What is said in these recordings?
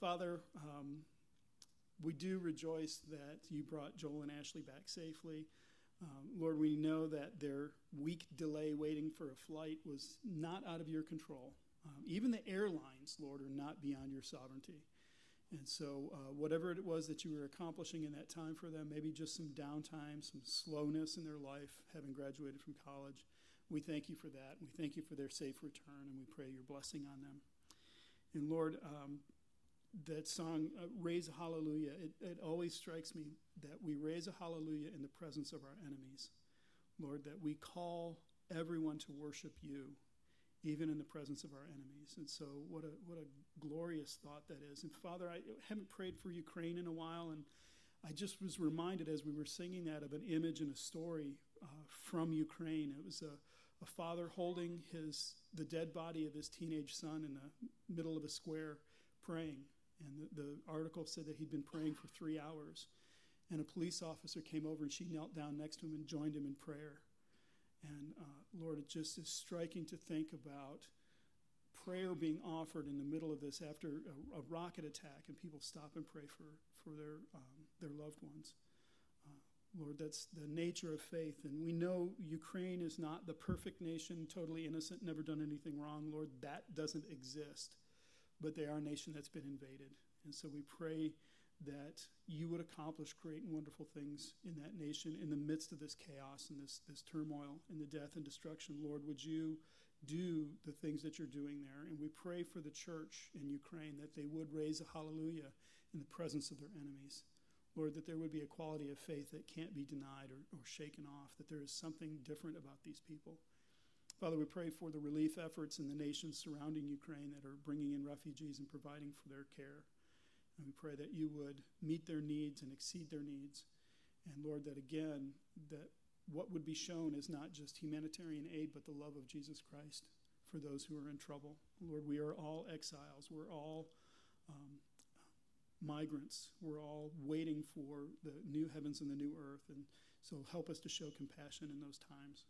Father, um, we do rejoice that you brought Joel and Ashley back safely. Um, Lord, we know that their week delay waiting for a flight was not out of your control. Um, even the airlines, Lord, are not beyond your sovereignty. And so, uh, whatever it was that you were accomplishing in that time for them, maybe just some downtime, some slowness in their life, having graduated from college, we thank you for that. We thank you for their safe return, and we pray your blessing on them. And Lord, um, that song, uh, Raise a Hallelujah, it, it always strikes me that we raise a hallelujah in the presence of our enemies. Lord, that we call everyone to worship you, even in the presence of our enemies. And so, what a, what a glorious thought that is. And Father, I haven't prayed for Ukraine in a while, and I just was reminded as we were singing that of an image and a story uh, from Ukraine. It was a, a father holding his the dead body of his teenage son in the middle of a square praying. And the, the article said that he'd been praying for three hours. And a police officer came over and she knelt down next to him and joined him in prayer. And uh, Lord, it just is striking to think about prayer being offered in the middle of this after a, a rocket attack and people stop and pray for, for their, um, their loved ones. Lord, that's the nature of faith. And we know Ukraine is not the perfect nation, totally innocent, never done anything wrong. Lord, that doesn't exist. But they are a nation that's been invaded. And so we pray that you would accomplish great and wonderful things in that nation in the midst of this chaos and this, this turmoil and the death and destruction. Lord, would you do the things that you're doing there? And we pray for the church in Ukraine that they would raise a hallelujah in the presence of their enemies. Lord, that there would be a quality of faith that can't be denied or, or shaken off, that there is something different about these people. Father, we pray for the relief efforts in the nations surrounding Ukraine that are bringing in refugees and providing for their care. And we pray that you would meet their needs and exceed their needs. And Lord, that again, that what would be shown is not just humanitarian aid, but the love of Jesus Christ for those who are in trouble. Lord, we are all exiles. We're all um, migrants. We're all waiting for the new heavens and the new earth. And so help us to show compassion in those times.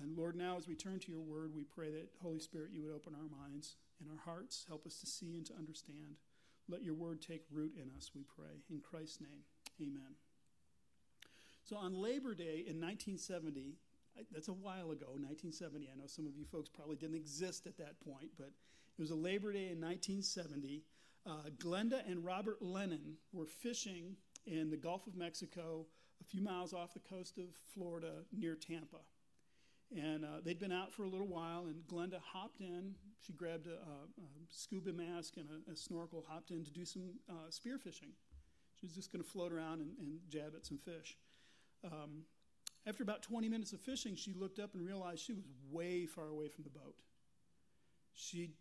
And Lord, now as we turn to your word, we pray that, Holy Spirit, you would open our minds and our hearts, help us to see and to understand. Let your word take root in us, we pray. In Christ's name, amen. So on Labor Day in 1970, that's a while ago, 1970. I know some of you folks probably didn't exist at that point, but it was a Labor Day in 1970. Uh, Glenda and Robert Lennon were fishing in the Gulf of Mexico, a few miles off the coast of Florida near Tampa. And uh, they'd been out for a little while, and Glenda hopped in. She grabbed a, a, a scuba mask and a, a, snorkel, hopped in to do some uh, spear fishing. She was just going to float around and, and, jab at some fish. Um, after about 20 minutes of fishing, she looked up and realized she was way far away from the boat. She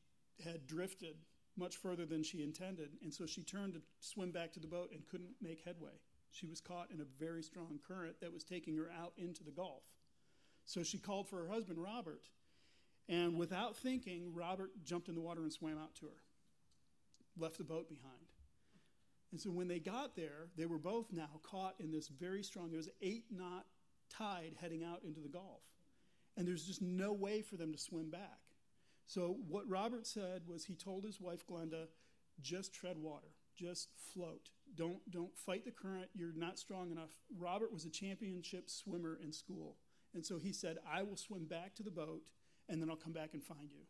had drifted much further than she intended, and so she turned to swim back to the boat and couldn't make headway. She was caught in a very strong current that was taking her out into the Gulf. So she called for her husband, Robert, and without thinking, Robert jumped in the water and swam out to her, left the boat behind. And so when they got there, they were both now caught in this very strong, there was eight knot tide heading out into the Gulf. And there's just no way for them to swim back. So, what Robert said was he told his wife Glenda, just tread water, just float. Don't, don't fight the current. You're not strong enough. Robert was a championship swimmer in school. And so he said, I will swim back to the boat and then I'll come back and find you.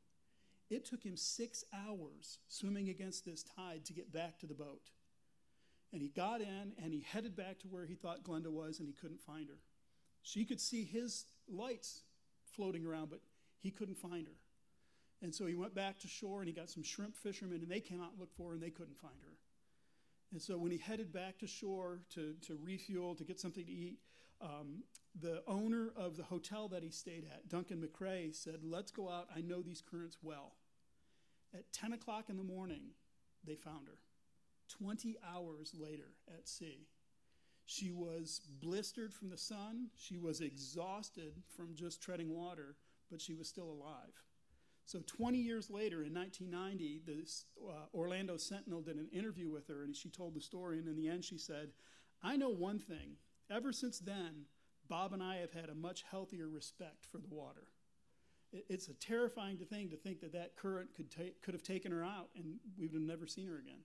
It took him six hours swimming against this tide to get back to the boat. And he got in and he headed back to where he thought Glenda was and he couldn't find her. She could see his lights floating around, but he couldn't find her. And so he went back to shore and he got some shrimp fishermen, and they came out and looked for her and they couldn't find her. And so when he headed back to shore to, to refuel, to get something to eat, um, the owner of the hotel that he stayed at, Duncan McRae, said, Let's go out. I know these currents well. At 10 o'clock in the morning, they found her. 20 hours later at sea. She was blistered from the sun. She was exhausted from just treading water, but she was still alive. So 20 years later, in 1990, the uh, Orlando Sentinel did an interview with her, and she told the story. And in the end, she said, I know one thing. Ever since then, Bob and I have had a much healthier respect for the water. It's a terrifying thing to think that that current could, ta- could have taken her out, and we would have never seen her again.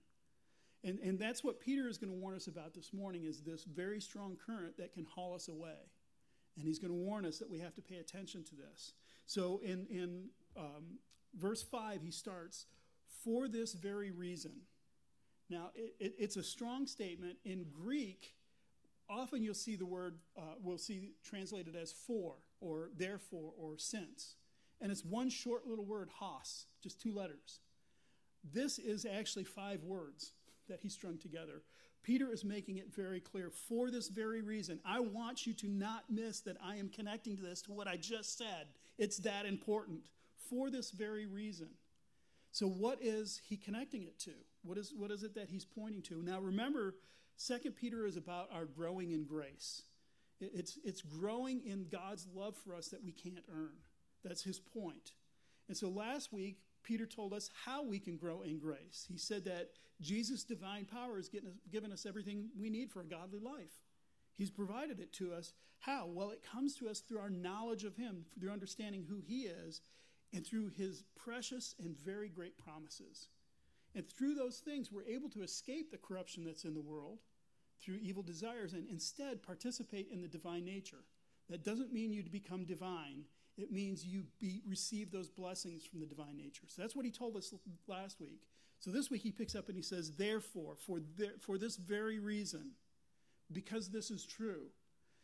And, and that's what Peter is going to warn us about this morning is this very strong current that can haul us away. And he's going to warn us that we have to pay attention to this. So in, in um, verse 5, he starts, for this very reason. Now, it, it, it's a strong statement. In Greek, often you'll see the word, uh, we'll see translated as for, or therefore, or since. And it's one short little word, hos, just two letters. This is actually five words that he strung together. Peter is making it very clear for this very reason. I want you to not miss that I am connecting to this to what I just said. It's that important. For this very reason. So, what is he connecting it to? What is, what is it that he's pointing to? Now, remember, Second Peter is about our growing in grace. It's, it's growing in God's love for us that we can't earn. That's his point. And so last week, Peter told us how we can grow in grace. He said that Jesus' divine power has given us everything we need for a godly life. He's provided it to us. How? Well, it comes to us through our knowledge of Him, through understanding who He is, and through His precious and very great promises. And through those things, we're able to escape the corruption that's in the world through evil desires and instead participate in the divine nature. That doesn't mean you become divine, it means you be, receive those blessings from the divine nature. So that's what he told us last week. So this week he picks up and he says, Therefore, for, there, for this very reason, because this is true.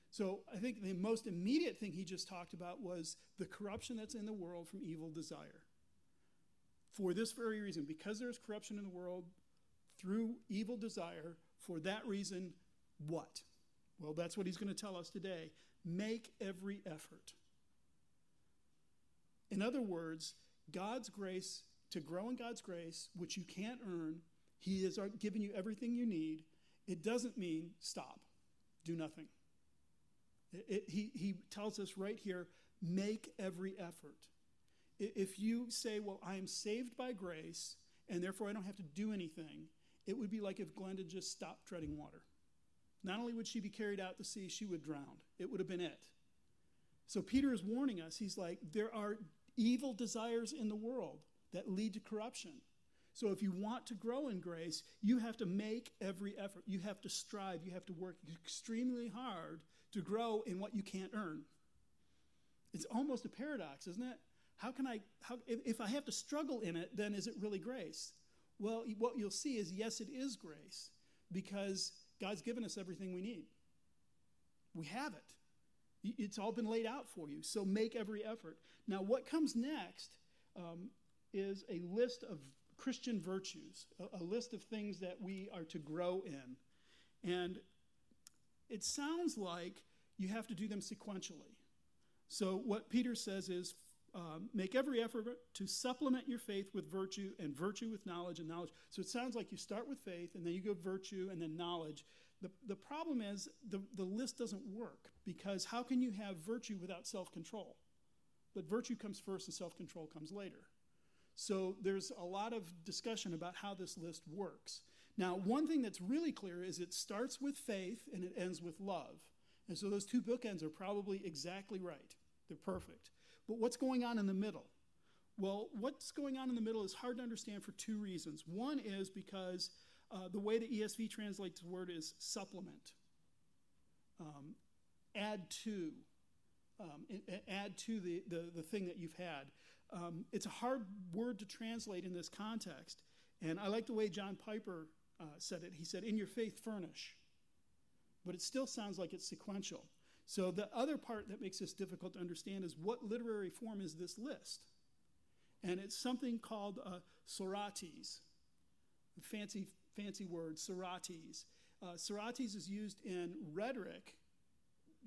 So I think the most immediate thing he just talked about was the corruption that's in the world from evil desire. For this very reason, because there's corruption in the world through evil desire, for that reason, what? Well, that's what he's going to tell us today. Make every effort. In other words, God's grace, to grow in God's grace, which you can't earn, He has uh, given you everything you need. It doesn't mean stop, do nothing. It, it, he, he tells us right here make every effort. If you say, Well, I am saved by grace, and therefore I don't have to do anything, it would be like if Glenda just stopped treading water. Not only would she be carried out to sea, she would drown. It would have been it. So Peter is warning us. He's like, there are evil desires in the world that lead to corruption. So if you want to grow in grace, you have to make every effort. You have to strive. You have to work extremely hard to grow in what you can't earn. It's almost a paradox, isn't it? How can I, how, if, if I have to struggle in it, then is it really grace? Well, what you'll see is yes, it is grace because God's given us everything we need. We have it. It's all been laid out for you. So make every effort. Now, what comes next um, is a list of Christian virtues, a, a list of things that we are to grow in. And it sounds like you have to do them sequentially. So, what Peter says is um, make every effort to supplement your faith with virtue and virtue with knowledge and knowledge. So it sounds like you start with faith and then you go virtue and then knowledge. The, the problem is the, the list doesn't work because how can you have virtue without self control? But virtue comes first and self control comes later. So there's a lot of discussion about how this list works. Now, one thing that's really clear is it starts with faith and it ends with love. And so those two bookends are probably exactly right. They're perfect. But what's going on in the middle? Well, what's going on in the middle is hard to understand for two reasons. One is because uh, the way the ESV translates the word is supplement, um, add to, um, add to the, the, the, thing that you've had. Um, it's a hard word to translate in this context. And I like the way John Piper uh, said it. He said, In your faith, furnish. But it still sounds like it's sequential. So the other part that makes this difficult to understand is what literary form is this list? And it's something called uh, sorites, fancy, fancy word, sorites. Uh, is used in rhetoric,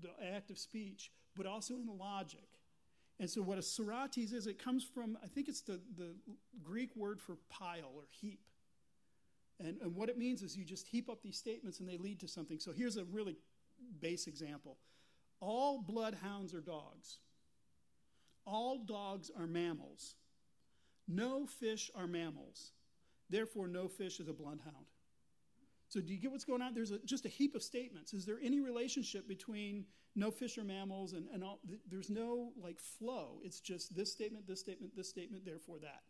the act of speech, but also in logic. And so what a sorites is, it comes from, I think it's the, the Greek word for pile or heap. And, and what it means is you just heap up these statements and they lead to something. So here's a really base example. All bloodhounds are dogs. All dogs are mammals. No fish are mammals. Therefore, no fish is a bloodhound. So, do you get what's going on? There's a, just a heap of statements. Is there any relationship between no fish are mammals and, and all? There's no like flow. It's just this statement, this statement, this statement, therefore that.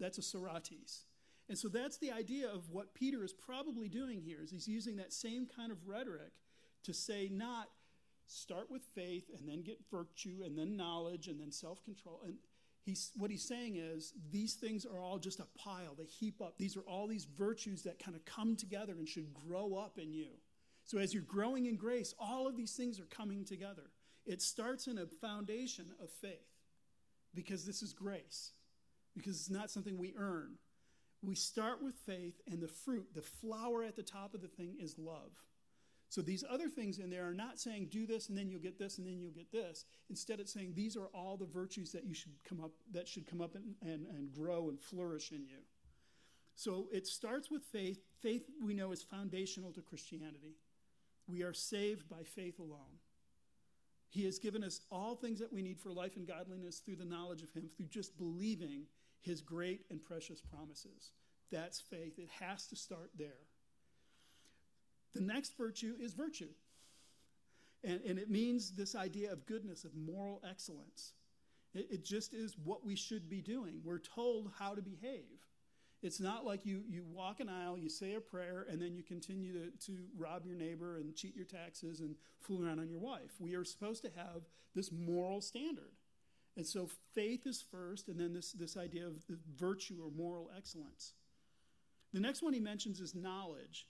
That's a sorites. And so that's the idea of what Peter is probably doing here is he's using that same kind of rhetoric to say not start with faith and then get virtue and then knowledge and then self-control. And he's what he's saying is these things are all just a pile. They heap up. These are all these virtues that kind of come together and should grow up in you. So as you're growing in grace all of these things are coming together. It starts in a foundation of faith because this is grace because it's not something we earn. We start with faith and the fruit the flower at the top of the thing is love so these other things in there are not saying do this and then you'll get this and then you'll get this. Instead, it's saying these are all the virtues that you should come up that should come up and, and, and grow and flourish in you. So it starts with faith. Faith we know is foundational to Christianity. We are saved by faith alone. He has given us all things that we need for life and godliness through the knowledge of Him, through just believing His great and precious promises. That's faith. It has to start there. The next virtue is virtue. And, and it means this idea of goodness, of moral excellence. It, it just is what we should be doing. We're told how to behave. It's not like you, you walk an aisle, you say a prayer, and then you continue to, to rob your neighbor and cheat your taxes and fool around on your wife. We are supposed to have this moral standard. And so faith is first, and then this, this idea of virtue or moral excellence. The next one he mentions is knowledge.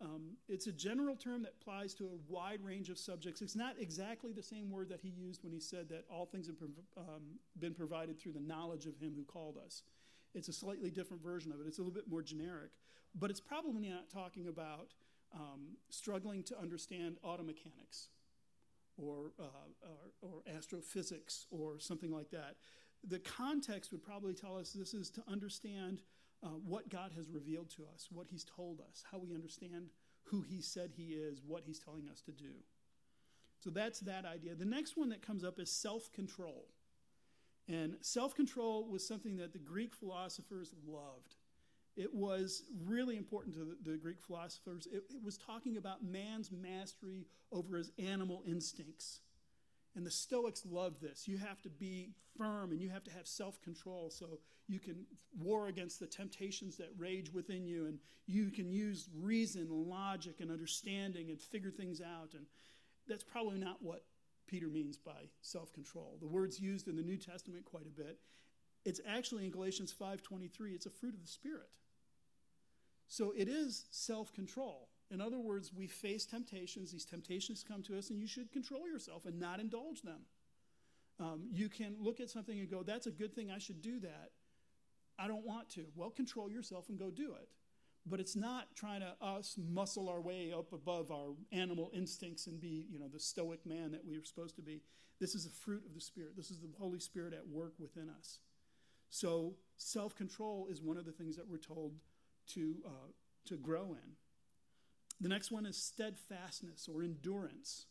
Um, it's a general term that applies to a wide range of subjects. It's not exactly the same word that he used when he said that all things have um, been provided through the knowledge of him who called us. It's a slightly different version of it. It's a little bit more generic, but it's probably not talking about um, struggling to understand auto mechanics or, uh, or, or astrophysics or something like that. The context would probably tell us this is to understand uh, what God has revealed to us, what He's told us, how we understand who He said He is, what He's telling us to do. So that's that idea. The next one that comes up is self control. And self control was something that the Greek philosophers loved. It was really important to the, the Greek philosophers. It, it was talking about man's mastery over his animal instincts. And the Stoics love this. You have to be firm and you have to have self control so you can war against the temptations that rage within you and you can use reason logic and understanding and figure things out. And that's probably not what Peter means by self control. The word's used in the New Testament quite a bit. It's actually in Galatians 5:23, it's a fruit of the spirit. So it is self control. In other words, we face temptations. These temptations come to us, and you should control yourself and not indulge them. Um, you can look at something and go, That's a good thing, I should do that. I don't want to. Well, control yourself and go do it. But it's not trying to us muscle our way up above our animal instincts and be, you know, the stoic man that we are supposed to be. This is the fruit of the Spirit. This is the Holy Spirit at work within us. So self control is one of the things that we're told to, uh, to grow in. The next one is steadfastness or endurance.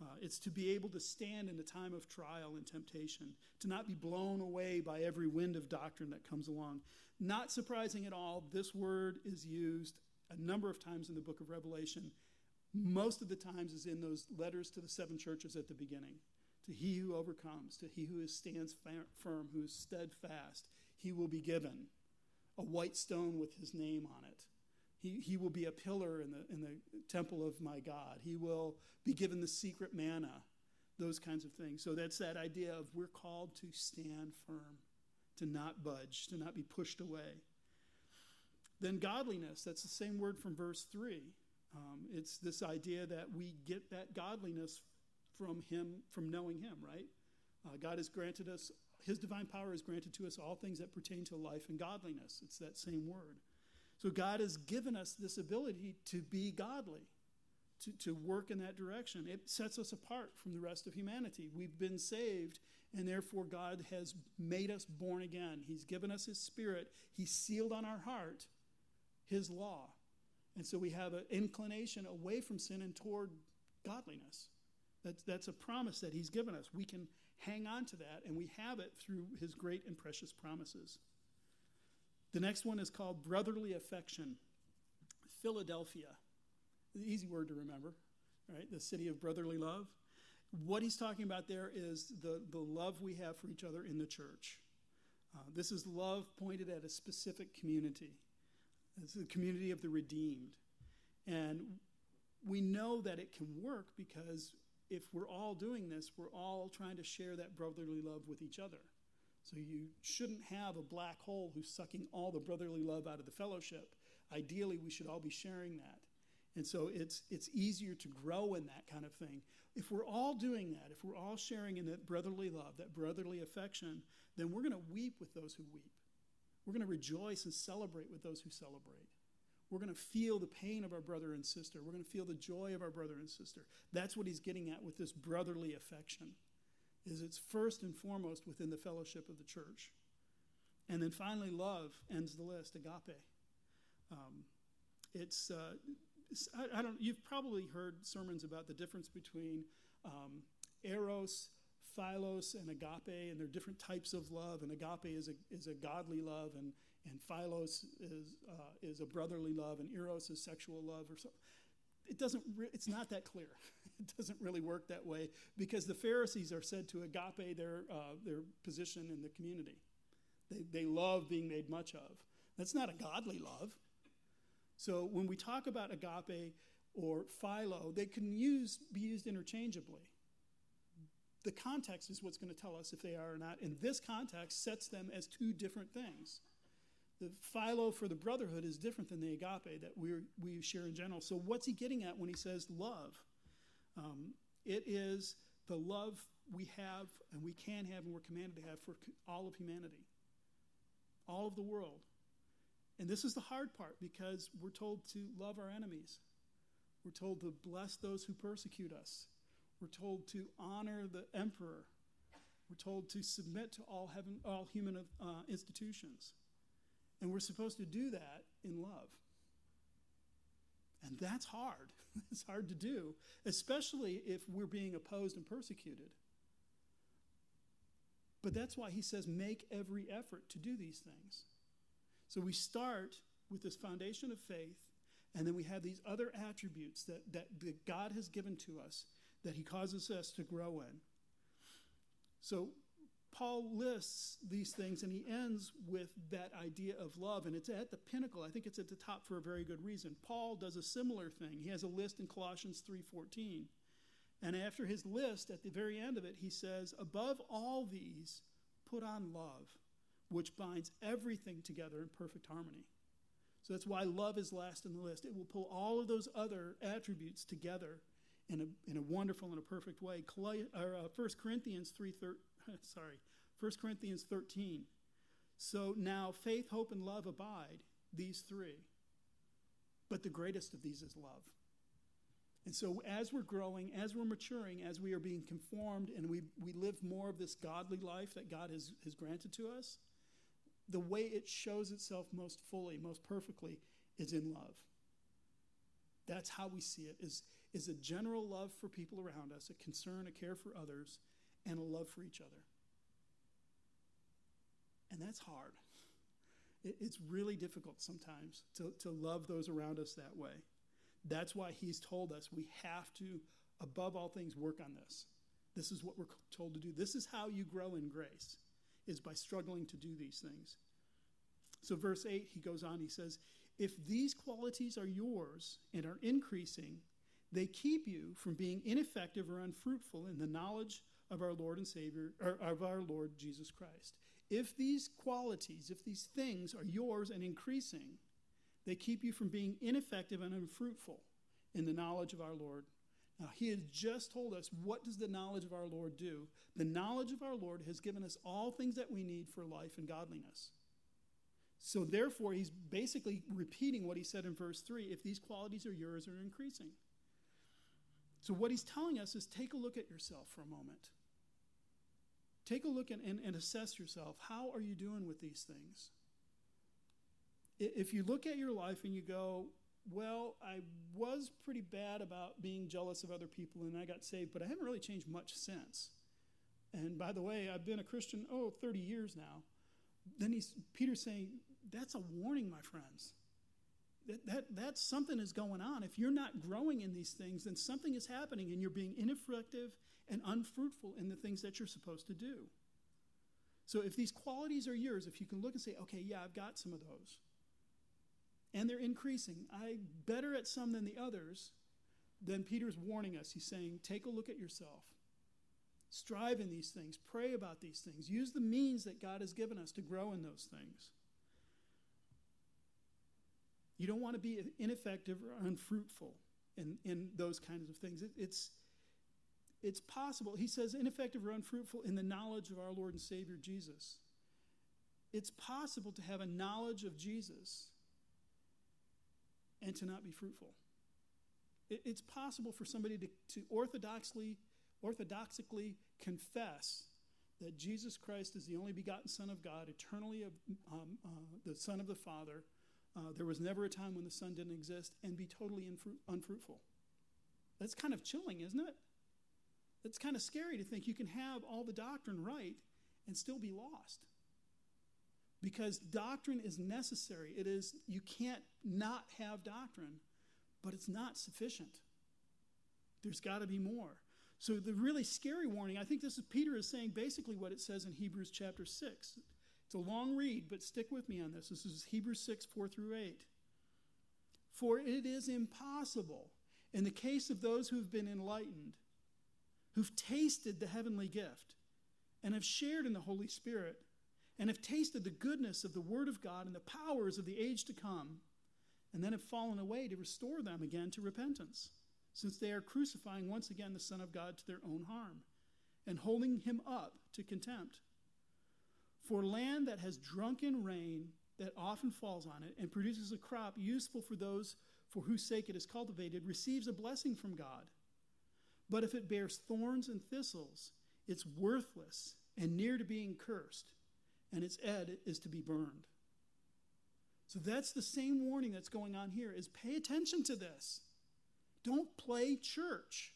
Uh, it's to be able to stand in the time of trial and temptation, to not be blown away by every wind of doctrine that comes along. Not surprising at all, this word is used a number of times in the book of Revelation. Most of the times is in those letters to the seven churches at the beginning. To he who overcomes, to he who stands firm, who is steadfast, he will be given a white stone with his name on it. He, he will be a pillar in the, in the temple of my God. He will be given the secret manna, those kinds of things. So that's that idea of we're called to stand firm, to not budge, to not be pushed away. Then godliness, that's the same word from verse 3. Um, it's this idea that we get that godliness from Him, from knowing Him, right? Uh, God has granted us, His divine power has granted to us all things that pertain to life and godliness. It's that same word. So God has given us this ability to be godly, to, to work in that direction. It sets us apart from the rest of humanity. We've been saved, and therefore God has made us born again. He's given us His Spirit, He sealed on our heart His law. And so we have an inclination away from sin and toward godliness. That's, that's a promise that He's given us. We can hang on to that, and we have it through His great and precious promises. The next one is called brotherly affection. Philadelphia, easy word to remember, right? The city of brotherly love. What he's talking about there is the, the love we have for each other in the church. Uh, this is love pointed at a specific community. It's the community of the redeemed. And we know that it can work because if we're all doing this, we're all trying to share that brotherly love with each other. So you shouldn't have a black hole who's sucking all the brotherly love out of the fellowship. Ideally, we should all be sharing that. And so it's, it's easier to grow in that kind of thing. If we're all doing that, if we're all sharing in that brotherly love, that brotherly affection, then we're going to weep with those who weep. We're going to rejoice and celebrate with those who celebrate. We're going to feel the pain of our brother and sister. We're going to feel the joy of our brother and sister. That's what he's getting at with this brotherly affection. Is it's first and foremost within the fellowship of the church. And then finally, love ends the list, agape. Um, it's, uh, I, I, don't, you've probably heard sermons about the difference between um, eros, philos, and agape, and there are different types of love. And agape is a, is a godly love, and, and philos is, uh, is a brotherly love, and eros is sexual love or something. It doesn't, re- it's not that clear. it doesn't really work that way because the Pharisees are said to agape their, uh, their position in the community. They, they love being made much of. That's not a godly love. So when we talk about agape or philo, they can use, be used interchangeably. The context is what's going to tell us if they are or not. And this context sets them as two different things. The philo for the brotherhood is different than the agape that we we share in general. So, what's he getting at when he says love? Um, it is the love we have and we can have and we're commanded to have for all of humanity, all of the world. And this is the hard part because we're told to love our enemies. We're told to bless those who persecute us. We're told to honor the emperor. We're told to submit to all, heaven, all human uh, institutions. And we're supposed to do that in love. And that's hard. it's hard to do, especially if we're being opposed and persecuted. But that's why he says, make every effort to do these things. So we start with this foundation of faith, and then we have these other attributes that, that, that God has given to us that he causes us to grow in. So Paul lists these things and he ends with that idea of love and it's at the pinnacle. I think it's at the top for a very good reason. Paul does a similar thing. He has a list in Colossians 3:14. And after his list at the very end of it, he says, "Above all these, put on love, which binds everything together in perfect harmony." So that's why love is last in the list. It will pull all of those other attributes together in a, in a wonderful and a perfect way. Uh, 1 Corinthians 3, sorry, 1 Corinthians 13. So now faith, hope, and love abide, these three. But the greatest of these is love. And so as we're growing, as we're maturing, as we are being conformed, and we, we live more of this godly life that God has, has granted to us, the way it shows itself most fully, most perfectly, is in love. That's how we see it, is, is a general love for people around us, a concern, a care for others, and a love for each other. And that's hard. It, it's really difficult sometimes to, to love those around us that way. That's why he's told us we have to, above all things, work on this. This is what we're told to do. This is how you grow in grace, is by struggling to do these things. So, verse 8, he goes on, he says, If these qualities are yours and are increasing, they keep you from being ineffective or unfruitful in the knowledge of our Lord and Savior, or of our Lord Jesus Christ. If these qualities, if these things are yours and increasing, they keep you from being ineffective and unfruitful in the knowledge of our Lord. Now, he has just told us what does the knowledge of our Lord do? The knowledge of our Lord has given us all things that we need for life and godliness. So, therefore, he's basically repeating what he said in verse 3 if these qualities are yours or increasing. So, what he's telling us is take a look at yourself for a moment. Take a look and, and, and assess yourself. How are you doing with these things? If you look at your life and you go, well, I was pretty bad about being jealous of other people and I got saved, but I haven't really changed much since. And by the way, I've been a Christian, oh, 30 years now. Then he's, Peter's saying, that's a warning, my friends. That, that, that something is going on. If you're not growing in these things, then something is happening and you're being ineffective and unfruitful in the things that you're supposed to do. So if these qualities are yours, if you can look and say, okay, yeah, I've got some of those, and they're increasing. I'm better at some than the others. Then Peter's warning us. He's saying, take a look at yourself. Strive in these things. Pray about these things. Use the means that God has given us to grow in those things. You don't want to be ineffective or unfruitful in, in those kinds of things. It, it's, it's possible. He says, ineffective or unfruitful in the knowledge of our Lord and Savior Jesus. It's possible to have a knowledge of Jesus and to not be fruitful. It, it's possible for somebody to, to orthodoxly, orthodoxically confess that Jesus Christ is the only begotten Son of God, eternally um, uh, the Son of the Father. Uh, there was never a time when the Son didn't exist, and be totally infru- unfruitful. That's kind of chilling, isn't it? That's kind of scary to think you can have all the doctrine right and still be lost. Because doctrine is necessary. It is you can't not have doctrine, but it's not sufficient. There's got to be more. So the really scary warning, I think this is Peter is saying basically what it says in Hebrews chapter 6. It's a long read, but stick with me on this. This is Hebrews 6, 4 through 8. For it is impossible, in the case of those who have been enlightened, who've tasted the heavenly gift and have shared in the Holy Spirit and have tasted the goodness of the Word of God and the powers of the age to come, and then have fallen away to restore them again to repentance, since they are crucifying once again the Son of God to their own harm and holding him up to contempt. For land that has drunken rain that often falls on it and produces a crop useful for those for whose sake it is cultivated receives a blessing from God. But if it bears thorns and thistles, it's worthless and near to being cursed, and its ed is to be burned. So that's the same warning that's going on here is pay attention to this. Don't play church.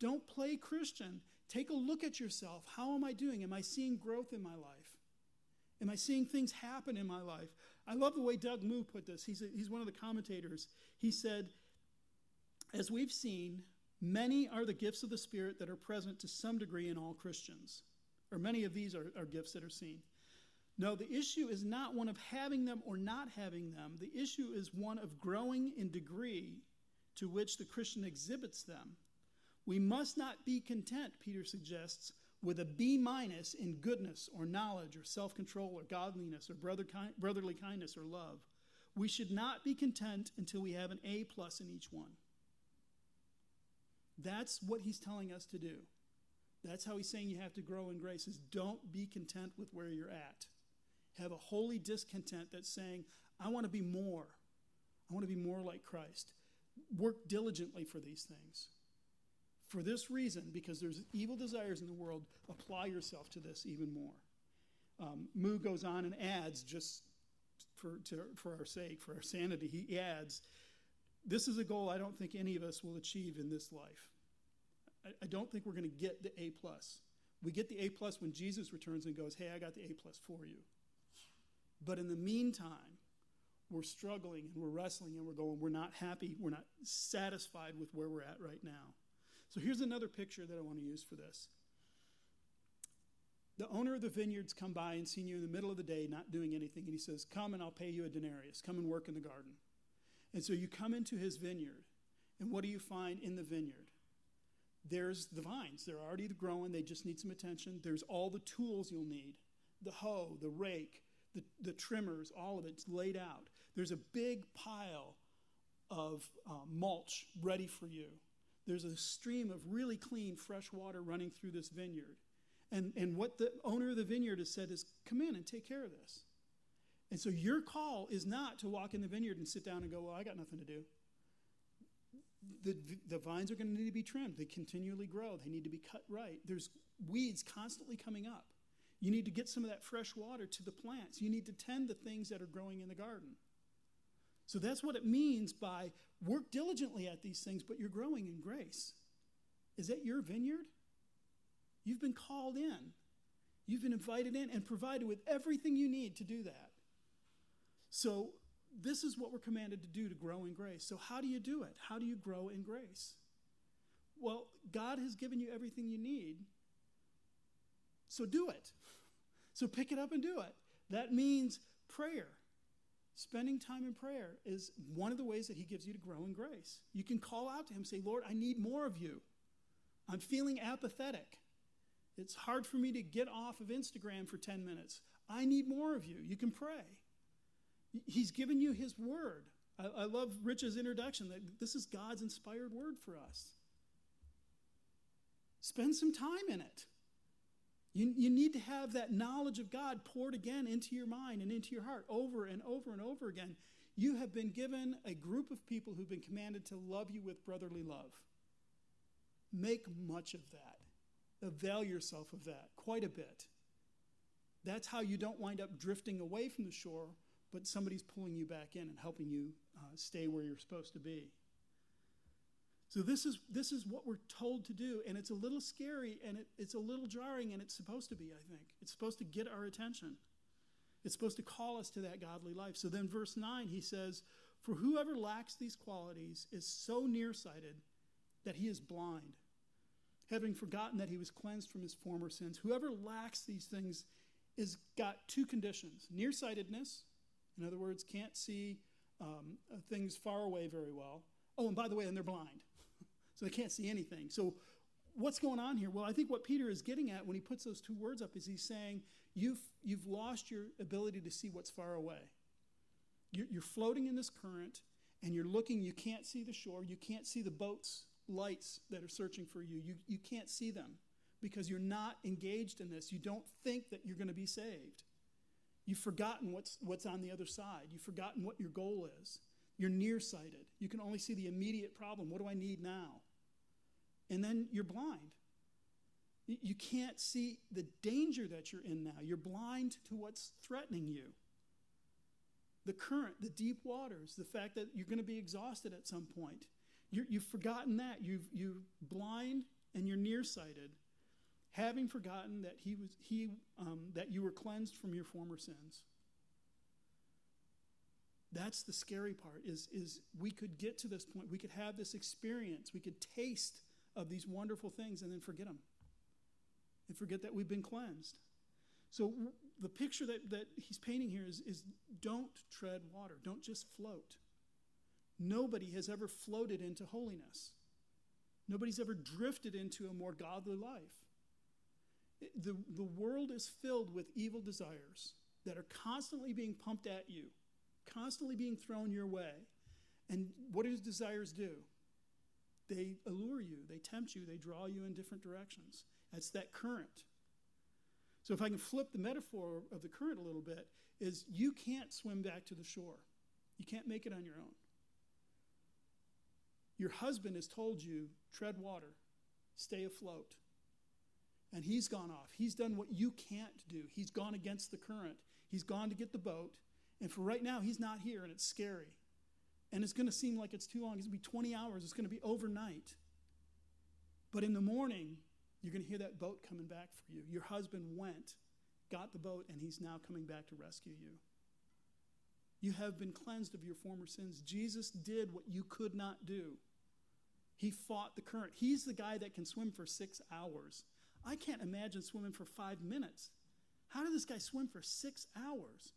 Don't play Christian. Take a look at yourself. How am I doing? Am I seeing growth in my life? Am I seeing things happen in my life? I love the way Doug Moo put this. He's, a, he's one of the commentators. He said, As we've seen, Many are the gifts of the Spirit that are present to some degree in all Christians, or many of these are, are gifts that are seen. No, the issue is not one of having them or not having them. The issue is one of growing in degree to which the Christian exhibits them. We must not be content, Peter suggests, with a B minus in goodness or knowledge or self control or godliness or brother, brotherly kindness or love. We should not be content until we have an A plus in each one. That's what he's telling us to do. That's how he's saying you have to grow in grace is don't be content with where you're at. Have a holy discontent that's saying, I want to be more. I want to be more like Christ. Work diligently for these things. For this reason, because there's evil desires in the world, apply yourself to this even more. Um, goes on and adds, just for, to, for our sake, for our sanity, he adds, this is a goal I don't think any of us will achieve in this life. I, I don't think we're going to get the A plus. We get the A plus when Jesus returns and goes, "Hey, I got the A plus for you." But in the meantime, we're struggling and we're wrestling and we're going, we're not happy, we're not satisfied with where we're at right now. So here's another picture that I want to use for this. The owner of the vineyards come by and seen you in the middle of the day not doing anything, and he says, Come and I'll pay you a denarius. Come and work in the garden. And so you come into his vineyard, and what do you find in the vineyard? There's the vines. They're already growing, they just need some attention. There's all the tools you'll need the hoe, the rake, the, the trimmers, all of it's laid out. There's a big pile of uh, mulch ready for you. There's a stream of really clean, fresh water running through this vineyard. And, and what the owner of the vineyard has said is, come in and take care of this. And so your call is not to walk in the vineyard and sit down and go, Well, I got nothing to do. The, the vines are going to need to be trimmed. They continually grow, they need to be cut right. There's weeds constantly coming up. You need to get some of that fresh water to the plants. You need to tend the things that are growing in the garden. So that's what it means by work diligently at these things, but you're growing in grace. Is that your vineyard? You've been called in. You've been invited in and provided with everything you need to do that. So, this is what we're commanded to do to grow in grace. So, how do you do it? How do you grow in grace? Well, God has given you everything you need. So, do it. So, pick it up and do it. That means prayer. Spending time in prayer is one of the ways that He gives you to grow in grace. You can call out to Him, say, Lord, I need more of you. I'm feeling apathetic. It's hard for me to get off of Instagram for 10 minutes. I need more of you. You can pray. He's given you His word. I, I love Rich's introduction that this is God's inspired word for us. Spend some time in it. You, you need to have that knowledge of God poured again into your mind and into your heart over and over and over again. You have been given a group of people who've been commanded to love you with brotherly love. Make much of that. Avail yourself of that quite a bit. That's how you don't wind up drifting away from the shore, but somebody's pulling you back in and helping you uh, stay where you're supposed to be. So this is this is what we're told to do, and it's a little scary and it, it's a little jarring, and it's supposed to be. I think it's supposed to get our attention. It's supposed to call us to that godly life. So then, verse nine, he says, "For whoever lacks these qualities is so nearsighted that he is blind, having forgotten that he was cleansed from his former sins. Whoever lacks these things is got two conditions: nearsightedness, in other words, can't see um, things far away very well. Oh, and by the way, and they're blind." So they can't see anything. So, what's going on here? Well, I think what Peter is getting at when he puts those two words up is he's saying, You've, you've lost your ability to see what's far away. You're, you're floating in this current and you're looking, you can't see the shore, you can't see the boat's lights that are searching for you. You, you can't see them because you're not engaged in this. You don't think that you're going to be saved. You've forgotten what's, what's on the other side. You've forgotten what your goal is. You're nearsighted. You can only see the immediate problem. What do I need now? And then you're blind. You can't see the danger that you're in now. You're blind to what's threatening you. The current, the deep waters, the fact that you're going to be exhausted at some point. you have forgotten that. You've, you're blind and you're nearsighted, having forgotten that, he was, he, um, that you were cleansed from your former sins. That's the scary part is, is we could get to this point. We could have this experience. We could taste of these wonderful things and then forget them and forget that we've been cleansed. So the picture that, that he's painting here is, is don't tread water, don't just float. Nobody has ever floated into holiness. Nobody's ever drifted into a more godly life. The, the world is filled with evil desires that are constantly being pumped at you, constantly being thrown your way. And what do desires do? They allure you, they tempt you, they draw you in different directions. That's that current. So if I can flip the metaphor of the current a little bit, is you can't swim back to the shore. You can't make it on your own. Your husband has told you, tread water, stay afloat. And he's gone off. He's done what you can't do. He's gone against the current. He's gone to get the boat. And for right now, he's not here, and it's scary. And it's going to seem like it's too long. It's going to be 20 hours. It's going to be overnight. But in the morning, you're going to hear that boat coming back for you. Your husband went, got the boat, and he's now coming back to rescue you. You have been cleansed of your former sins. Jesus did what you could not do. He fought the current. He's the guy that can swim for six hours. I can't imagine swimming for five minutes. How did this guy swim for six hours?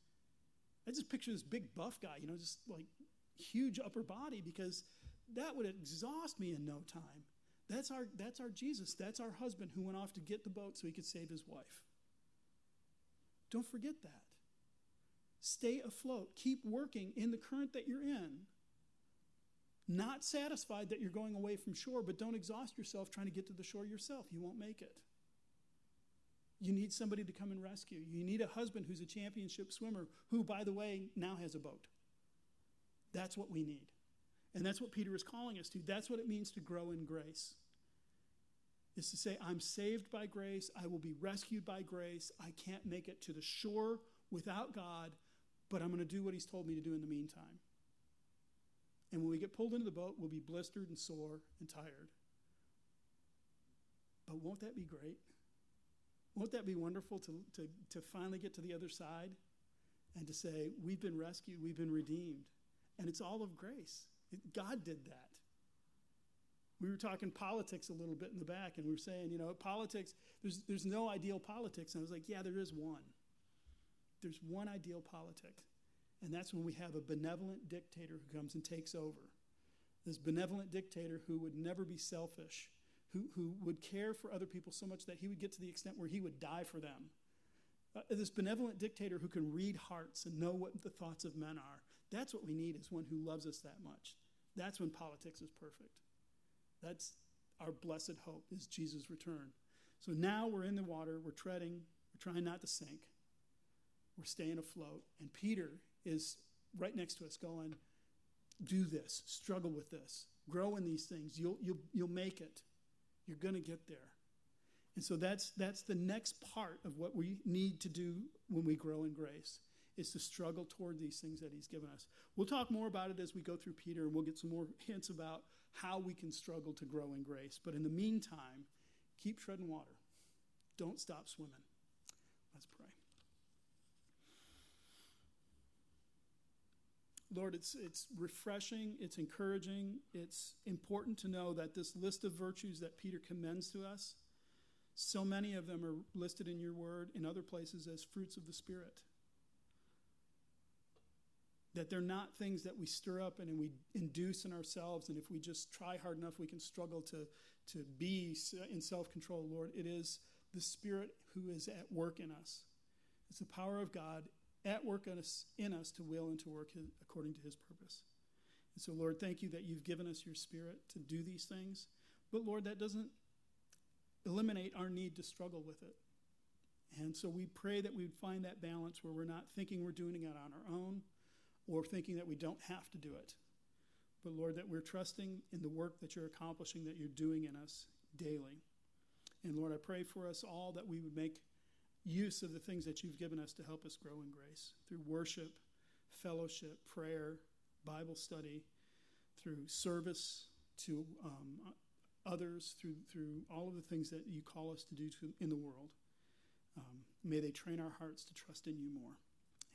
I just picture this big buff guy, you know, just like huge upper body because that would exhaust me in no time. That's our, that's our Jesus. That's our husband who went off to get the boat so he could save his wife. Don't forget that. Stay afloat. Keep working in the current that you're in. Not satisfied that you're going away from shore, but don't exhaust yourself trying to get to the shore yourself. You won't make it. You need somebody to come and rescue. You need a husband who's a championship swimmer who, by the way, now has a boat. That's what we need. And that's what Peter is calling us to. That's what it means to grow in grace. Is to say, I'm saved by grace. I will be rescued by grace. I can't make it to the shore without God, but I'm going to do what He's told me to do in the meantime. And when we get pulled into the boat, we'll be blistered and sore and tired. But won't that be great? Won't that be wonderful to, to, to finally get to the other side and to say, We've been rescued, we've been redeemed? And it's all of grace. God did that. We were talking politics a little bit in the back, and we were saying, you know, politics, there's, there's no ideal politics. And I was like, yeah, there is one. There's one ideal politics. And that's when we have a benevolent dictator who comes and takes over. This benevolent dictator who would never be selfish, who, who would care for other people so much that he would get to the extent where he would die for them. Uh, this benevolent dictator who can read hearts and know what the thoughts of men are. That's what we need is one who loves us that much. That's when politics is perfect. That's our blessed hope is Jesus' return. So now we're in the water, we're treading, we're trying not to sink, we're staying afloat. And Peter is right next to us going, Do this, struggle with this, grow in these things. You'll, you'll, you'll make it. You're going to get there. And so that's, that's the next part of what we need to do when we grow in grace is to struggle toward these things that he's given us. We'll talk more about it as we go through Peter and we'll get some more hints about how we can struggle to grow in grace. But in the meantime, keep treading water. Don't stop swimming. Let's pray. Lord, it's, it's refreshing, it's encouraging, it's important to know that this list of virtues that Peter commends to us, so many of them are listed in your word in other places as fruits of the Spirit. That they're not things that we stir up and we induce in ourselves, and if we just try hard enough, we can struggle to, to be in self control, Lord. It is the Spirit who is at work in us. It's the power of God at work in us, in us to will and to work his, according to his purpose. And so, Lord, thank you that you've given us your Spirit to do these things. But, Lord, that doesn't eliminate our need to struggle with it. And so we pray that we would find that balance where we're not thinking we're doing it on our own or thinking that we don't have to do it. But Lord, that we're trusting in the work that you're accomplishing, that you're doing in us daily. And Lord, I pray for us all that we would make use of the things that you've given us to help us grow in grace through worship, fellowship, prayer, Bible study, through service to um, others, through, through all of the things that you call us to do to, in the world. Um, may they train our hearts to trust in you more.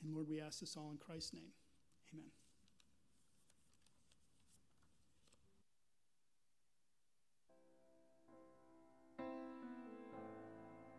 And Lord, we ask this all in Christ's name. Amen.